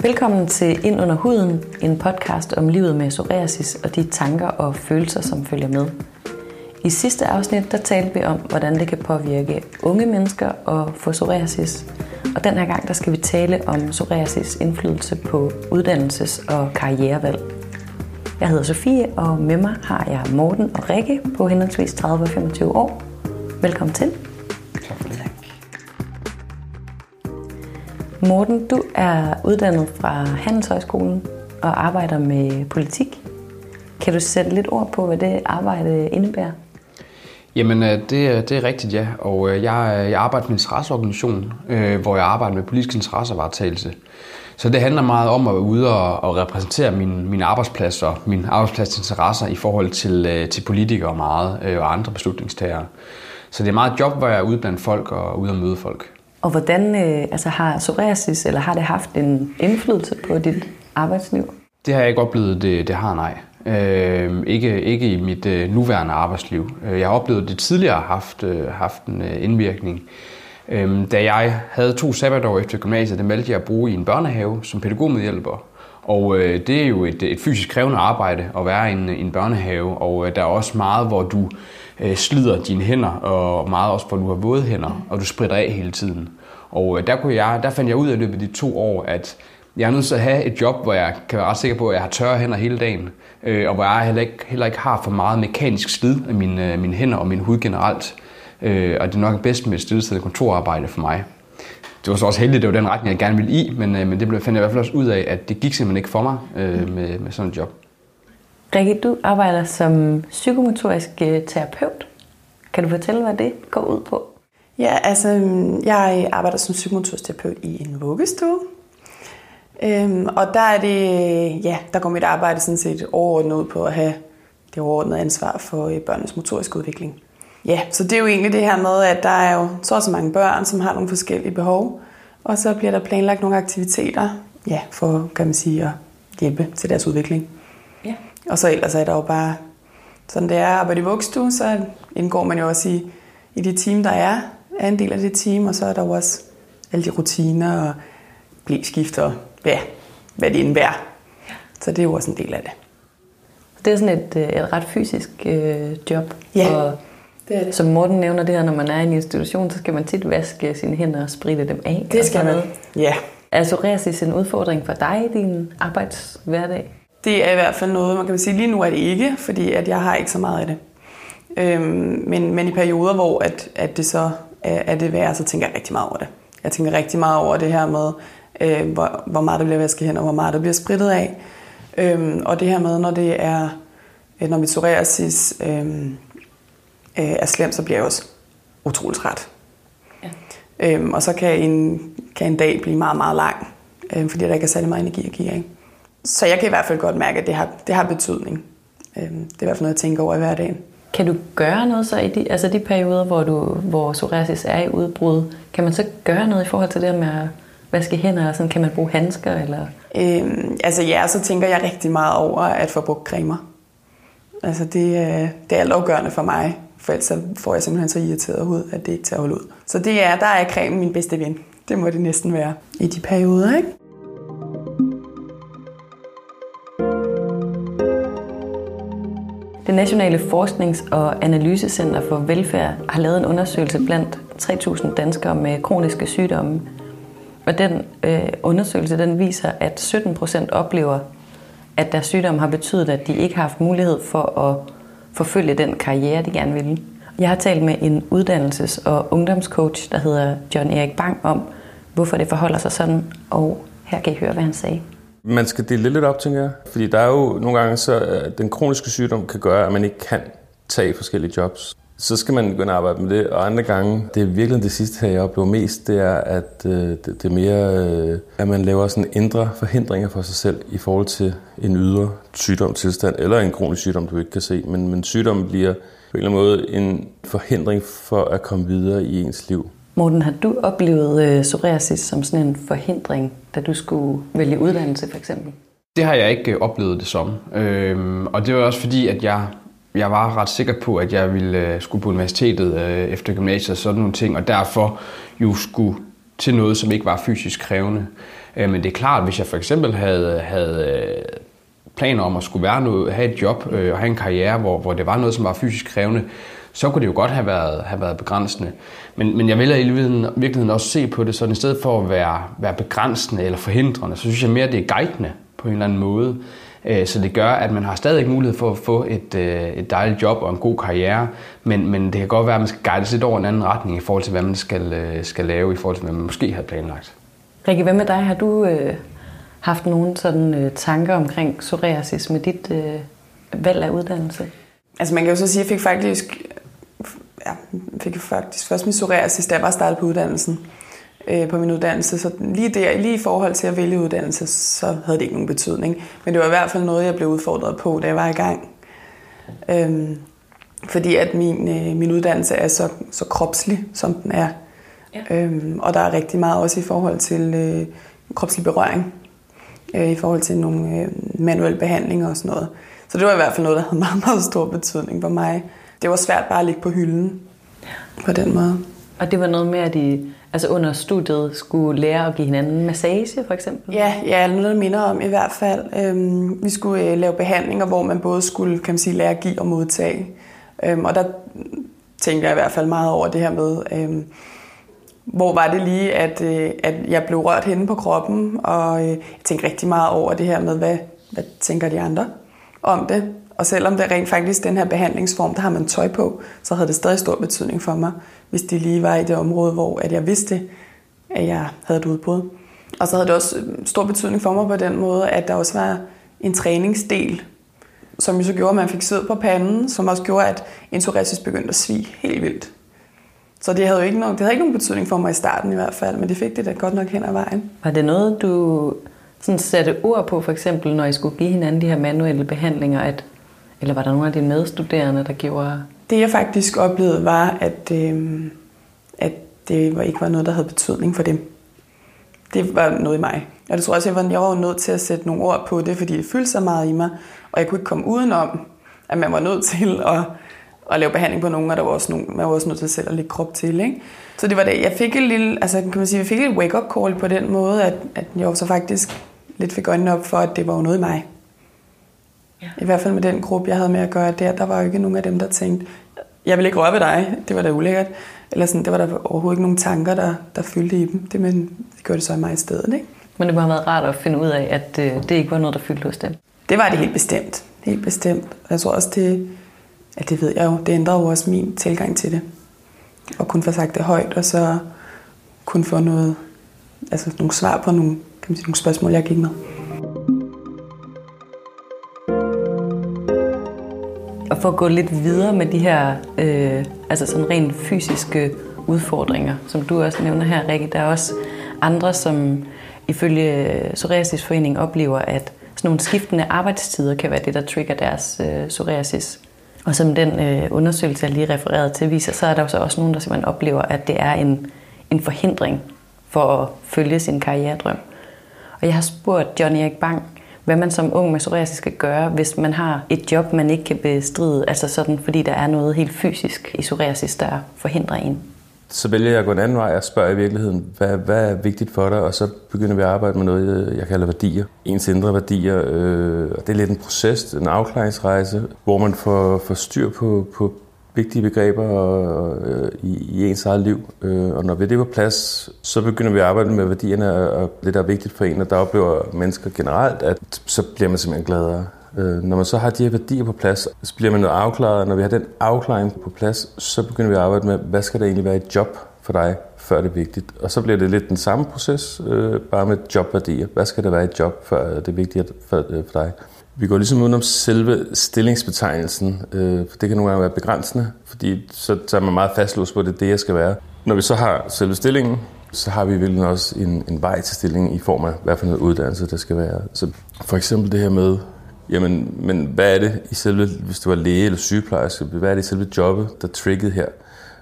Velkommen til Ind under huden, en podcast om livet med psoriasis og de tanker og følelser, som følger med. I sidste afsnit der talte vi om, hvordan det kan påvirke unge mennesker at få psoriasis. Og den her gang der skal vi tale om psoriasis indflydelse på uddannelses- og karrierevalg. Jeg hedder Sofie, og med mig har jeg Morten og Rikke på henholdsvis 30 og 25 år. Velkommen til. Morten, du er uddannet fra Handelshøjskolen og arbejder med politik. Kan du sætte lidt ord på, hvad det arbejde indebærer? Jamen, øh, det, det er rigtigt, ja. Og øh, jeg, øh, jeg arbejder med en interesseorganisation, øh, hvor jeg arbejder med politisk interessevaretagelse. Så det handler meget om at være ude og, og repræsentere min, min arbejdsplads og min arbejdspladsinteresser i forhold til, til politikere meget og andre beslutningstagere. Så det er meget et job, hvor jeg er ude blandt folk og ude og møde folk. Og hvordan øh, altså har psoriasis, eller har det haft en indflydelse på dit arbejdsliv? Det har jeg ikke oplevet, det, det har nej. Øh, ikke, ikke i mit øh, nuværende arbejdsliv. Øh, jeg har oplevet det tidligere har haft, øh, haft en øh, indvirkning. Øh, da jeg havde to sabbatår efter gymnasiet, det valgte jeg at bruge i en børnehave som pædagogmedhjælper. Og øh, det er jo et, et fysisk krævende arbejde at være i en, en børnehave, og øh, der er også meget, hvor du øh, slider dine hænder, og meget også, hvor du har våde hænder, og du spritter af hele tiden. Og øh, der, kunne jeg, der fandt jeg ud af løbet af de to år, at jeg er nødt til at have et job, hvor jeg kan være ret sikker på, at jeg har tørre hænder hele dagen, øh, og hvor jeg heller ikke, heller ikke har for meget mekanisk slid af mine, mine hænder og min hud generelt. Øh, og det er nok bedst med et stillestedet kontorarbejde for mig. Det var så også heldigt, det var den retning, jeg gerne ville i, men, øh, men det fandt jeg i hvert fald også ud af, at det gik simpelthen ikke for mig øh, med, med sådan et job. Rikke, du arbejder som psykomotorisk øh, terapeut. Kan du fortælle, hvad det går ud på? Ja, altså øhm, jeg arbejder som psykomotorisk terapeut i en vuggestue. Øhm, og der er det, øh, ja, der går mit arbejde sådan set overordnet ud på at have det overordnede ansvar for øh, børnenes motoriske udvikling. Ja, så det er jo egentlig det her med, at der er jo så og så mange børn, som har nogle forskellige behov, og så bliver der planlagt nogle aktiviteter, ja, for, kan man sige, at hjælpe til deres udvikling. Og så ellers er der jo bare, sådan det er at arbejde i vuggestue, så indgår man jo også i, i det team, der er, er en del af det team, og så er der jo også alle de rutiner og blæskifter, ja, hvad det indebærer. Så det er jo også en del af det. Det er sådan et, øh, et ret fysisk øh, job. Ja, og det er det. Som Morten nævner det her, når man er i en institution, så skal man tit vaske sine hænder og spritte dem af. Det skal man, ja. Er psoriasis en udfordring for dig i din arbejdshverdag? Det er i hvert fald noget, man kan sige, lige nu er det ikke, fordi at jeg har ikke så meget af det. Øhm, men, men i perioder, hvor at, at det så er, er det værd, så tænker jeg rigtig meget over det. Jeg tænker rigtig meget over det her med, øh, hvor, hvor meget der bliver vasket hen, og hvor meget der bliver sprittet af. Øhm, og det her med, når det er, øh, når mit psoriasis øh, øh, er slemt, så bliver jeg også utroligt træt. Ja. Øhm, og så kan en, kan en dag blive meget, meget lang, øh, fordi der ikke er særlig meget energi at give af. Så jeg kan i hvert fald godt mærke, at det har, det har betydning. Øh, det er i hvert fald noget, jeg tænker over i hverdagen. Kan du gøre noget så i de, altså de perioder, hvor, du, hvor psoriasis er i udbrud? Kan man så gøre noget i forhold til det med at vaske hænder? Sådan, kan man bruge handsker? Eller? Øhm, altså ja, så tænker jeg rigtig meget over at få brugt cremer. Altså det, det er altafgørende for mig, for ellers får jeg simpelthen så irriteret hud, at det ikke til at holde ud. Så det er, der er cremen min bedste ven. Det må det næsten være i de perioder, ikke? Det Nationale Forsknings- og Analysecenter for Velfærd har lavet en undersøgelse blandt 3.000 danskere med kroniske sygdomme. Og den øh, undersøgelse den viser, at 17 procent oplever, at deres sygdom har betydet, at de ikke har haft mulighed for at forfølge den karriere, de gerne ville. Jeg har talt med en uddannelses- og ungdomscoach, der hedder John Erik Bang, om hvorfor det forholder sig sådan, og her kan I høre, hvad han sagde. Man skal dele lidt op, tænker jeg. Fordi der er jo nogle gange, så øh, den kroniske sygdom kan gøre, at man ikke kan tage forskellige jobs. Så skal man begynde at arbejde med det, og andre gange, det er virkelig det sidste her, jeg oplever mest, det er, at øh, det, det er mere, øh, at man laver sådan indre forhindringer for sig selv i forhold til en ydre sygdom, tilstand, eller en kronisk sygdom, du ikke kan se. Men, men sygdommen bliver på en eller anden måde en forhindring for at komme videre i ens liv. Morten, har du oplevet øh, psoriasis som sådan en forhindring, da du skulle vælge uddannelse for eksempel? Det har jeg ikke øh, oplevet det som. Øhm, og det var også fordi, at jeg jeg var ret sikker på, at jeg ville øh, skulle på universitetet øh, efter gymnasiet og sådan nogle ting, og derfor jo skulle til noget, som ikke var fysisk krævende. Øh, men det er klart, hvis jeg for eksempel havde, havde øh, planer om at skulle være noget, have et job øh, og have en karriere, hvor, hvor det var noget, som var fysisk krævende, så kunne det jo godt have været, have været begrænsende. Men, men jeg vil i virkeligheden også se på det sådan, i stedet for at være, være begrænsende eller forhindrende, så synes jeg mere, at det er guidende på en eller anden måde. Øh, så det gør, at man har stadig mulighed for at få et, øh, et dejligt job og en god karriere, men, men det kan godt være, at man skal guides lidt over en anden retning i forhold til, hvad man skal, øh, skal lave, i forhold til, hvad man måske har planlagt. Rikke, hvad med dig? Har du øh, haft nogle sådan øh, tanker omkring psoriasis med dit øh, valg af uddannelse? Altså man kan jo så sige, at jeg fik faktisk, ja, fik faktisk først min psoriasis, da jeg var startet på uddannelsen øh, på min uddannelse. Så lige der, lige i forhold til at vælge uddannelse, så havde det ikke nogen betydning. Men det var i hvert fald noget, jeg blev udfordret på, da jeg var i gang. Øhm, fordi at min, øh, min uddannelse er så, så kropslig, som den er. Ja. Øhm, og der er rigtig meget også i forhold til øh, kropslig berøring. Øh, I forhold til nogle øh, manuelle behandlinger og sådan noget. Så det var i hvert fald noget, der havde meget, meget stor betydning for mig. Det var svært bare at ligge på hylden på den måde. Og det var noget med, at I altså under studiet skulle lære at give hinanden massage, for eksempel? Ja, ja noget, der minder om i hvert fald. Øhm, vi skulle øh, lave behandlinger, hvor man både skulle kan man sige, lære at give og modtage. Øhm, og der tænkte jeg i hvert fald meget over det her med, øhm, hvor var det lige, at, øh, at jeg blev rørt henne på kroppen, og øh, jeg tænkte rigtig meget over det her med, hvad, hvad tænker de andre om det. Og selvom det er rent faktisk den her behandlingsform, der har man tøj på, så havde det stadig stor betydning for mig, hvis de lige var i det område, hvor at jeg vidste, at jeg havde et udbrud. Og så havde det også øhm, stor betydning for mig på den måde, at der også var en træningsdel, som jo så gjorde, at man fik sved på panden, som også gjorde, at en psoriasis begyndte at svige helt vildt. Så det havde jo ikke, nogen, det havde ikke nogen betydning for mig i starten i hvert fald, men det fik det da godt nok hen ad vejen. Var det noget, du sådan satte ord på, for eksempel, når I skulle give hinanden de her manuelle behandlinger, at, eller var der nogle af dine medstuderende, der gjorde... Det jeg faktisk oplevede var, at, øh, at det var, ikke var noget, der havde betydning for dem. Det var noget i mig. Og det tror også, jeg var, jeg var nødt til at sætte nogle ord på det, fordi det fyldte så meget i mig. Og jeg kunne ikke komme udenom, at man var nødt til at, at lave behandling på nogen, og der var også nogen, man var også nødt til selv at lægge krop til. Ikke? Så det var det. Jeg fik et lille, altså kan man sige, jeg fik et wake-up call på den måde, at, at jeg så faktisk lidt fik øjnene op for, at det var jo noget i mig. Ja. I hvert fald med den gruppe, jeg havde med at gøre der, der var jo ikke nogen af dem, der tænkte, jeg vil ikke røre ved dig, det var da ulækkert. Eller sådan, det var der overhovedet ikke nogen tanker, der, der fyldte i dem. Det, men det gjorde det så i mig i stedet. Ikke? Men det må have været rart at finde ud af, at øh, det ikke var noget, der fyldte hos dem. Det var det helt bestemt. Helt bestemt. Og jeg tror også, det, at det ved jeg jo, det ændrede jo også min tilgang til det. Og kunne få sagt det højt, og så kunne få noget, altså nogle svar på nogle, kan man sige, nogle spørgsmål, jeg gik med. Og for at gå lidt videre med de her øh, altså sådan rent fysiske udfordringer, som du også nævner her, Rikke, der er også andre, som ifølge Psoriasisforeningen oplever, at sådan nogle skiftende arbejdstider kan være det, der trigger deres øh, psoriasis. Og som den øh, undersøgelse, jeg lige refererede til, viser, så er der jo så også nogen, der simpelthen oplever, at det er en, en forhindring for at følge sin karrieredrøm. Og jeg har spurgt Johnny Erik Bang, hvad man som ung med psoriasis skal gøre, hvis man har et job, man ikke kan bestride, altså sådan, fordi der er noget helt fysisk i psoriasis, der forhindrer en. Så vælger jeg at gå en anden vej og spørger i virkeligheden, hvad, hvad er vigtigt for dig? Og så begynder vi at arbejde med noget, jeg kalder værdier. Ens indre værdier. Øh, og det er lidt en proces, en afklaringsrejse, hvor man får, får styr på, på vigtige begreber øh, i, i ens eget liv. Øh, og når vi er det på plads, så begynder vi at arbejde med værdierne og det, der er vigtigt for en. Og der oplever mennesker generelt, at så bliver man simpelthen gladere. Øh, når man så har de her værdier på plads, så bliver man noget afklaret. Når vi har den afklaring på plads, så begynder vi at arbejde med, hvad skal der egentlig være et job for dig, før det er vigtigt. Og så bliver det lidt den samme proces, øh, bare med jobværdier. Hvad skal der være et job, før det er vigtigt for, øh, for dig? Vi går ligesom udenom selve stillingsbetegnelsen, øh, for det kan nogle gange være begrænsende, fordi så tager man meget fastlåst på, at det er det, jeg skal være. Når vi så har selve stillingen, så har vi virkelig også en, en vej til stillingen i form af, hvad for noget uddannelse der skal være. Så for eksempel det her med, jamen, men hvad er det i selve, hvis du var læge eller sygeplejerske, hvad er det i selve jobbet, der triggede her?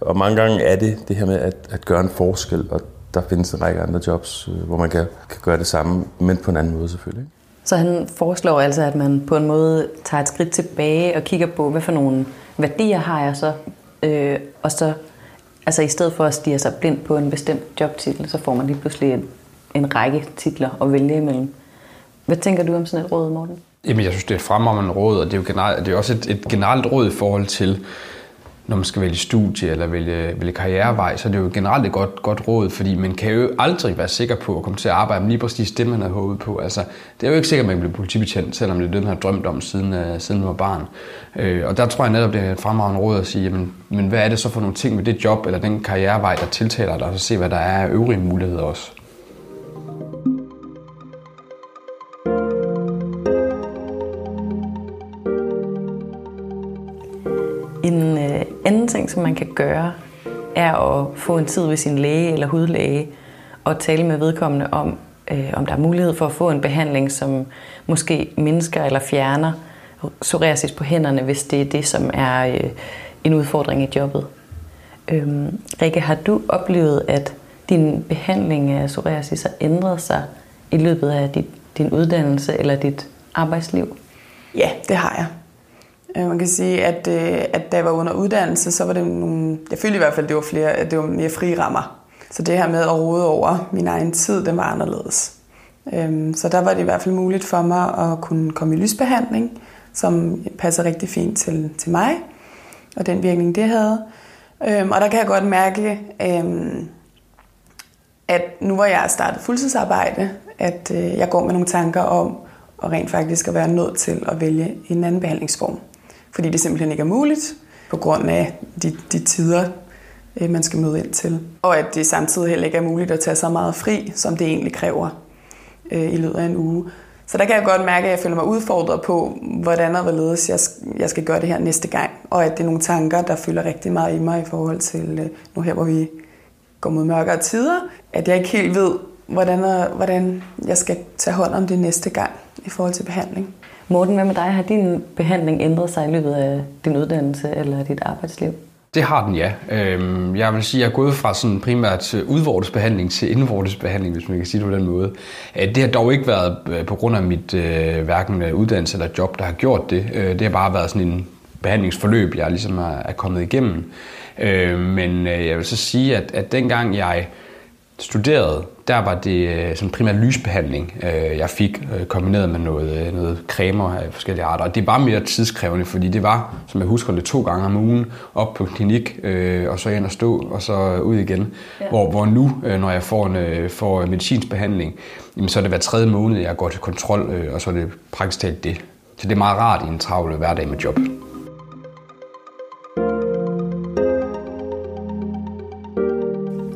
Og mange gange er det det her med at, at gøre en forskel, og der findes en række andre jobs, øh, hvor man kan, kan gøre det samme, men på en anden måde selvfølgelig. Så han foreslår altså, at man på en måde tager et skridt tilbage og kigger på, hvad for nogle værdier har jeg så, øh, og så altså i stedet for at stige sig blind på en bestemt jobtitel, så får man lige pludselig en, en række titler at vælge imellem. Hvad tænker du om sådan et råd, Morten? Jamen, jeg synes, det er et fremragende råd, og det er jo generelt, det er også et, et generelt råd i forhold til, når man skal vælge studie eller vælge, vælge karrierevej, så er det jo generelt et godt, godt råd, fordi man kan jo aldrig være sikker på at komme til at arbejde med lige præcis det, man har håbet på. Altså, det er jo ikke sikkert, at man bliver politibetjent, selvom det er det, man har drømt om siden, uh, siden man var barn. Uh, og der tror jeg netop, det er et fremragende råd at sige, jamen, men hvad er det så for nogle ting med det job eller den karrierevej, der tiltaler dig, og så se, hvad der er af øvrige muligheder også. Anden man kan gøre, er at få en tid ved sin læge eller hudlæge og tale med vedkommende om, øh, om der er mulighed for at få en behandling, som måske mindsker eller fjerner psoriasis på hænderne, hvis det er det, som er øh, en udfordring i jobbet. Øhm, Rikke, har du oplevet, at din behandling af psoriasis har ændret sig i løbet af dit, din uddannelse eller dit arbejdsliv? Ja, det har jeg. Øh, man kan sige, at, øh, at da jeg var under uddannelse, så var det nogle... Jeg følte i hvert fald, det var, flere, det var mere fri rammer. Så det her med at rode over min egen tid, det var anderledes. Øh, så der var det i hvert fald muligt for mig at kunne komme i lysbehandling, som passer rigtig fint til, til mig, og den virkning, det havde. Og der kan jeg godt mærke, at nu hvor jeg startet fuldtidsarbejde, at jeg går med nogle tanker om og rent faktisk at være nødt til at vælge en anden behandlingsform fordi det simpelthen ikke er muligt på grund af de, de tider, øh, man skal møde ind til. Og at det samtidig heller ikke er muligt at tage så meget fri, som det egentlig kræver øh, i løbet af en uge. Så der kan jeg godt mærke, at jeg føler mig udfordret på, hvordan og hvorledes jeg, jeg skal gøre det her næste gang. Og at det er nogle tanker, der fylder rigtig meget i mig i forhold til øh, nu her, hvor vi går mod mørkere tider. At jeg ikke helt ved, hvordan, og, hvordan jeg skal tage hånd om det næste gang i forhold til behandling. Morten, hvad med dig? Har din behandling ændret sig i løbet af din uddannelse eller dit arbejdsliv? Det har den, ja. Øhm, jeg vil sige, at jeg er gået fra sådan primært udvortesbehandling til indvortesbehandling, hvis man kan sige det på den måde. Øh, det har dog ikke været øh, på grund af mit øh, hverken uddannelse eller job, der har gjort det. Det har bare været sådan en behandlingsforløb, jeg ligesom er kommet igennem. Men jeg vil så sige, at, at dengang jeg studerede, der var det øh, sådan primært lysbehandling, øh, jeg fik, øh, kombineret med noget, noget cremer af forskellige arter. Og det var mere tidskrævende, fordi det var, som jeg husker det, to gange om ugen op på klinik, og så ind og stå, og så ud igen. Ja. Hvor, hvor nu, når jeg får, en, får medicinsk behandling, jamen, så er det hver tredje måned, jeg går til kontrol, og så er det praktisk talt det. Så det er meget rart i en travl hverdag med job.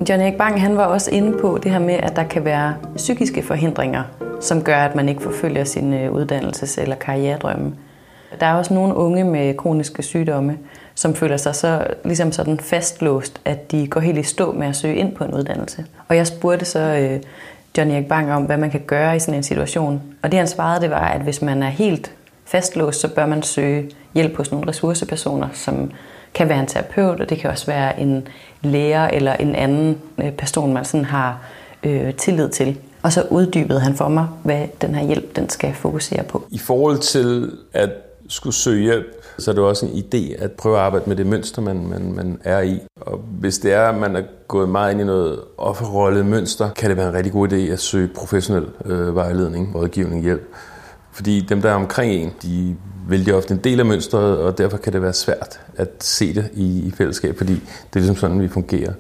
John Erik Bang han var også inde på det her med, at der kan være psykiske forhindringer, som gør, at man ikke forfølger sin øh, uddannelses- eller karrieredrømme. Der er også nogle unge med kroniske sygdomme, som føler sig så ligesom sådan fastlåst, at de går helt i stå med at søge ind på en uddannelse. Og jeg spurgte så øh, John Erik Bang om, hvad man kan gøre i sådan en situation. Og det han svarede, det var, at hvis man er helt fastlåst, så bør man søge hjælp hos nogle ressourcepersoner, som kan være en terapeut, og det kan også være en lærer eller en anden øh, person, man sådan har øh, tillid til. Og så uddybede han for mig, hvad den her hjælp den skal fokusere på. I forhold til at skulle søge hjælp, så er det også en idé at prøve at arbejde med det mønster, man, man, man er i. Og hvis det er, at man er gået meget ind i noget offerrollet mønster, kan det være en rigtig god idé at søge professionel øh, vejledning, rådgivning, hjælp. Fordi dem, der er omkring en, de vælger ofte en del af mønstret, og derfor kan det være svært at se det i, i fællesskab, fordi det er ligesom sådan, vi fungerer.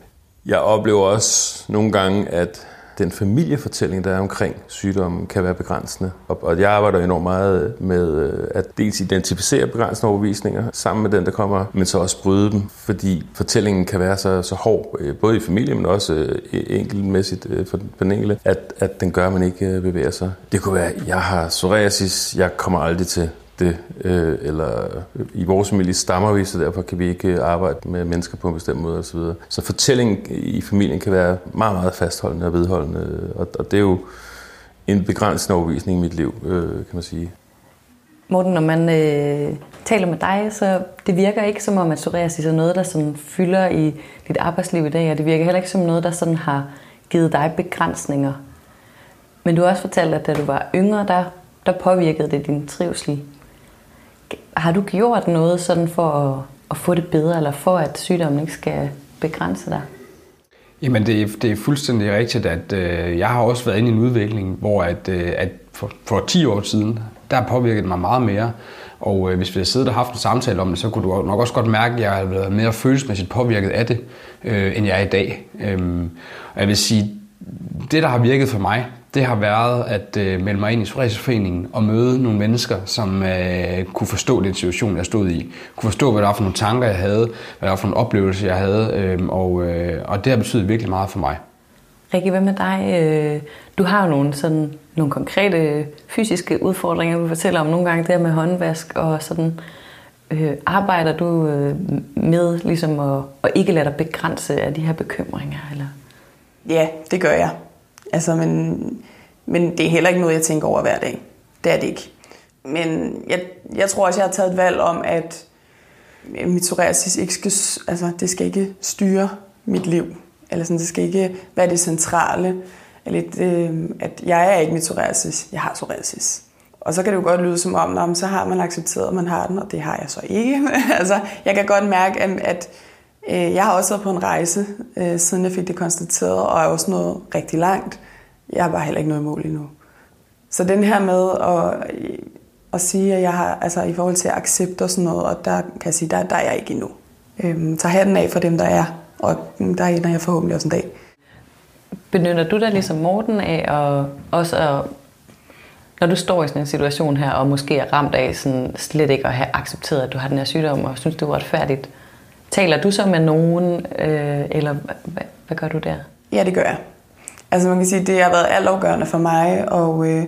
Jeg oplever også nogle gange, at den familiefortælling, der er omkring sygdommen, kan være begrænsende. Og jeg arbejder enormt meget med øh, at dels identificere begrænsende overvisninger sammen med den, der kommer, men så også bryde dem, fordi fortællingen kan være så, så hård, øh, både i familien, men også øh, e-, enkeltmæssigt for den enkelte, at, at den gør, at man ikke bevæger sig. Det kunne være, jeg har psoriasis, jeg kommer aldrig til det, øh, eller i vores familie stammer vi, så derfor kan vi ikke arbejde med mennesker på en bestemt måde osv. Så, så fortællingen i familien kan være meget, meget fastholdende og vedholdende, og, og det er jo en begrænsende overvisning i mit liv, øh, kan man sige. Morten, når man øh, taler med dig, så det virker ikke som om, at psoriasis er noget, der sådan fylder i dit arbejdsliv i dag, og det virker heller ikke som noget, der sådan har givet dig begrænsninger. Men du har også fortalt, at da du var yngre, der der påvirkede det din trivsel. Har du gjort noget sådan for at, at få det bedre, eller for at sygdommen ikke skal begrænse dig? Jamen, det er, det er fuldstændig rigtigt, at øh, jeg har også været inde i en udvikling, hvor at, øh, at for, for 10 år siden, der påvirket mig meget mere. Og øh, hvis vi havde siddet og haft en samtale om det, så kunne du nok også godt mærke, at jeg har været mere følelsesmæssigt påvirket af det, øh, end jeg er i dag. Øh, og jeg vil sige, det der har virket for mig, det har været at øh, melde mig ind i Psoriasisforeningen og møde nogle mennesker, som øh, kunne forstå den situation, jeg stod i. Kunne forstå, hvad der var for nogle tanker, jeg havde, hvad der var for nogle oplevelser, jeg havde. Øh, og, øh, og det har betydet virkelig meget for mig. Rikke, hvad med dig? Øh, du har jo nogle, sådan, nogle konkrete fysiske udfordringer, du fortæller om nogle gange, det her med håndvask og sådan. Øh, arbejder du øh, med ligesom at, at ikke lade dig begrænse af de her bekymringer? Eller? Ja, det gør jeg. Altså, men, men det er heller ikke noget, jeg tænker over hver dag. Det er det ikke. Men jeg, jeg tror også, jeg har taget et valg om, at mit psoriasis ikke skal, altså, det skal ikke styre mit liv. Eller sådan, det skal ikke være det centrale. Eller, øh, at jeg er ikke mit psoriasis, jeg har psoriasis. Og så kan det jo godt lyde som om, om så har man accepteret, at man har den, og det har jeg så ikke. altså, jeg kan godt mærke, at, at Øh, jeg har også været på en rejse, øh, siden jeg fik det konstateret, og er også nået rigtig langt. Jeg har bare heller ikke noget mål endnu. Så den her med at, at sige, at jeg har, altså i forhold til accept og sådan noget, og der kan jeg sige, der, der er jeg ikke endnu. Øhm, tager hatten af for dem, der er, og der ender jeg forhåbentlig også en dag. Benytter du dig ligesom Morten af at også at, når du står i sådan en situation her, og måske er ramt af sådan slet ikke at have accepteret, at du har den her sygdom, og synes, det er uretfærdigt, taler du så med nogen, øh, eller hvad, hvad gør du der? Ja, det gør jeg. Altså man kan sige, det har været altafgørende for mig at, øh,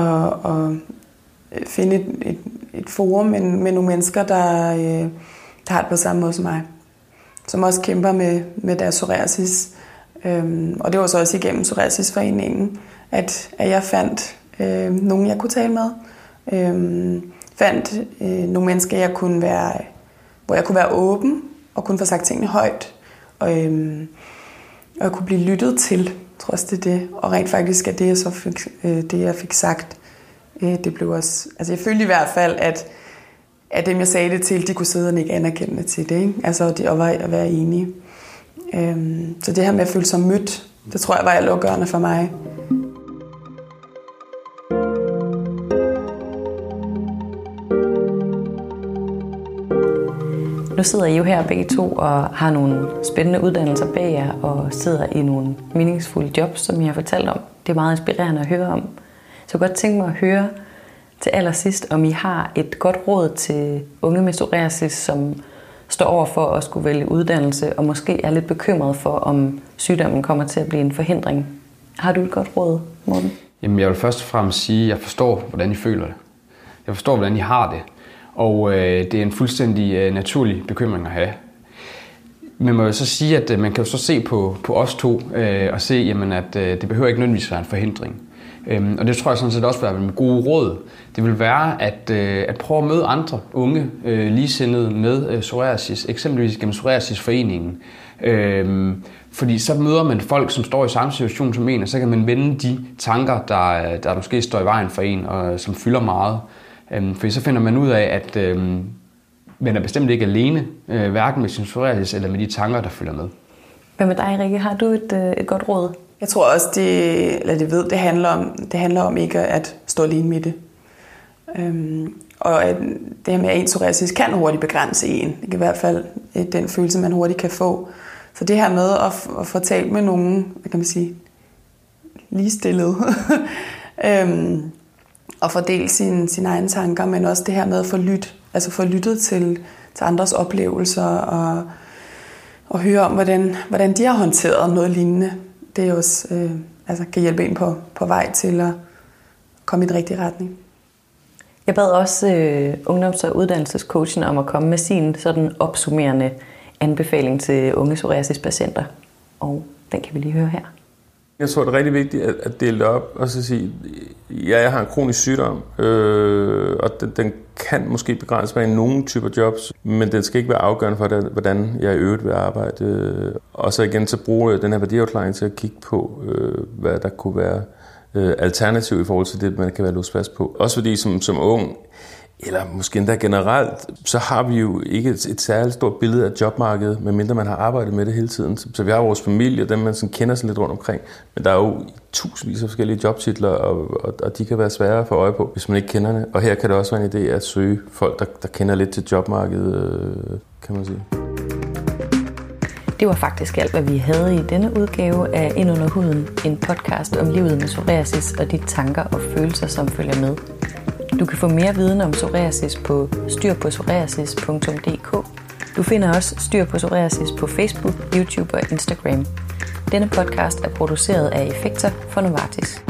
at, at finde et, et, et forum med, med nogle mennesker, der, øh, der har det på samme måde som mig. Som også kæmper med, med deres psoriasis. Øhm, og det var så også igennem Psoriasisforeningen, at, at jeg fandt øh, nogen, jeg kunne tale med. Øhm, fandt øh, nogle mennesker, jeg kunne være, hvor jeg kunne være åben og kunne få sagt tingene højt. Og, øhm, og jeg kunne blive lyttet til, trods det det. Og rent faktisk er det, jeg så fik, øh, det, jeg fik sagt, øh, det blev også... Altså jeg følte i hvert fald, at, at dem, jeg sagde det til, de kunne sidde og ikke anerkendende til det. Ikke? Altså de, og var, at være enige. Øhm, så det her med at føle sig mødt, det tror jeg var altafgørende for mig. Nu sidder I jo her begge to og har nogle spændende uddannelser bag jer og sidder i nogle meningsfulde jobs, som I har fortalt om. Det er meget inspirerende at høre om. Så jeg godt tænke mig at høre til allersidst, om I har et godt råd til unge med psoriasis, som står over for at skulle vælge uddannelse og måske er lidt bekymret for, om sygdommen kommer til at blive en forhindring. Har du et godt råd, Morten? Jamen, jeg vil først og fremmest sige, at jeg forstår, hvordan I føler det. Jeg forstår, hvordan I har det. Og øh, det er en fuldstændig øh, naturlig bekymring at have. Men må jo så sige, at øh, man kan jo så se på, på os to øh, og se, jamen, at øh, det behøver ikke nødvendigvis være en forhindring. Øhm, og det tror jeg sådan set også vil være en god råd. Det vil være at, øh, at prøve at møde andre unge øh, ligesindede med øh, psoriasis, eksempelvis gennem Psoriasisforeningen. Øhm, fordi så møder man folk, som står i samme situation som en, og så kan man vende de tanker, der, der måske står i vejen for en, og øh, som fylder meget. Øhm, fordi så finder man ud af, at øhm, man er bestemt ikke alene, øh, hverken med sin psoriasis eller med de tanker, der følger med. Hvad med dig, Rikke? Har du et, øh, et godt råd? Jeg tror også, det, eller det ved, det handler om, det handler om ikke at stå alene med det. Øhm, og at det her med, at en psoriasis kan hurtigt begrænse en. Det kan i hvert fald den følelse, man hurtigt kan få. Så det her med at, at få talt med nogen, hvad kan man sige, ligestillet, øhm, at fordele sine, sine egne tanker, men også det her med at få, lyt, altså få lyttet til, til andres oplevelser og, og høre om, hvordan, hvordan de har håndteret noget lignende. Det er også, øh, altså, kan hjælpe en på, på vej til at komme i den rigtige retning. Jeg bad også øh, ungdoms- og uddannelsescoachen om at komme med sin sådan opsummerende anbefaling til unge psoriasispatienter. Og den kan vi lige høre her. Jeg tror, det er rigtig vigtigt at, at dele det op og så sige, ja, jeg har en kronisk sygdom, øh, og den, den kan måske begrænse mig i nogle typer jobs, men den skal ikke være afgørende for, det, hvordan jeg i øvrigt vil arbejde. Øh, og så igen så bruge den her værdiafklaring til at kigge på, øh, hvad der kunne være øh, alternativ i forhold til det, man kan være låst fast på. Også fordi som, som ung, eller måske endda generelt, så har vi jo ikke et, et særligt stort billede af jobmarkedet, medmindre man har arbejdet med det hele tiden. Så, så vi har vores familie, dem man sådan kender sådan lidt rundt omkring. Men der er jo tusindvis af forskellige jobtitler, og, og, og de kan være svære at få øje på, hvis man ikke kender det. Og her kan det også være en idé at søge folk, der, der kender lidt til jobmarkedet, øh, kan man sige. Det var faktisk alt, hvad vi havde i denne udgave af Ind under huden, en podcast om livet med psoriasis og de tanker og følelser, som følger med. Du kan få mere viden om psoriasis på styrpåpsoriasis.dk. Du finder også Styr på Psoriasis på Facebook, YouTube og Instagram. Denne podcast er produceret af Effekter for Novartis.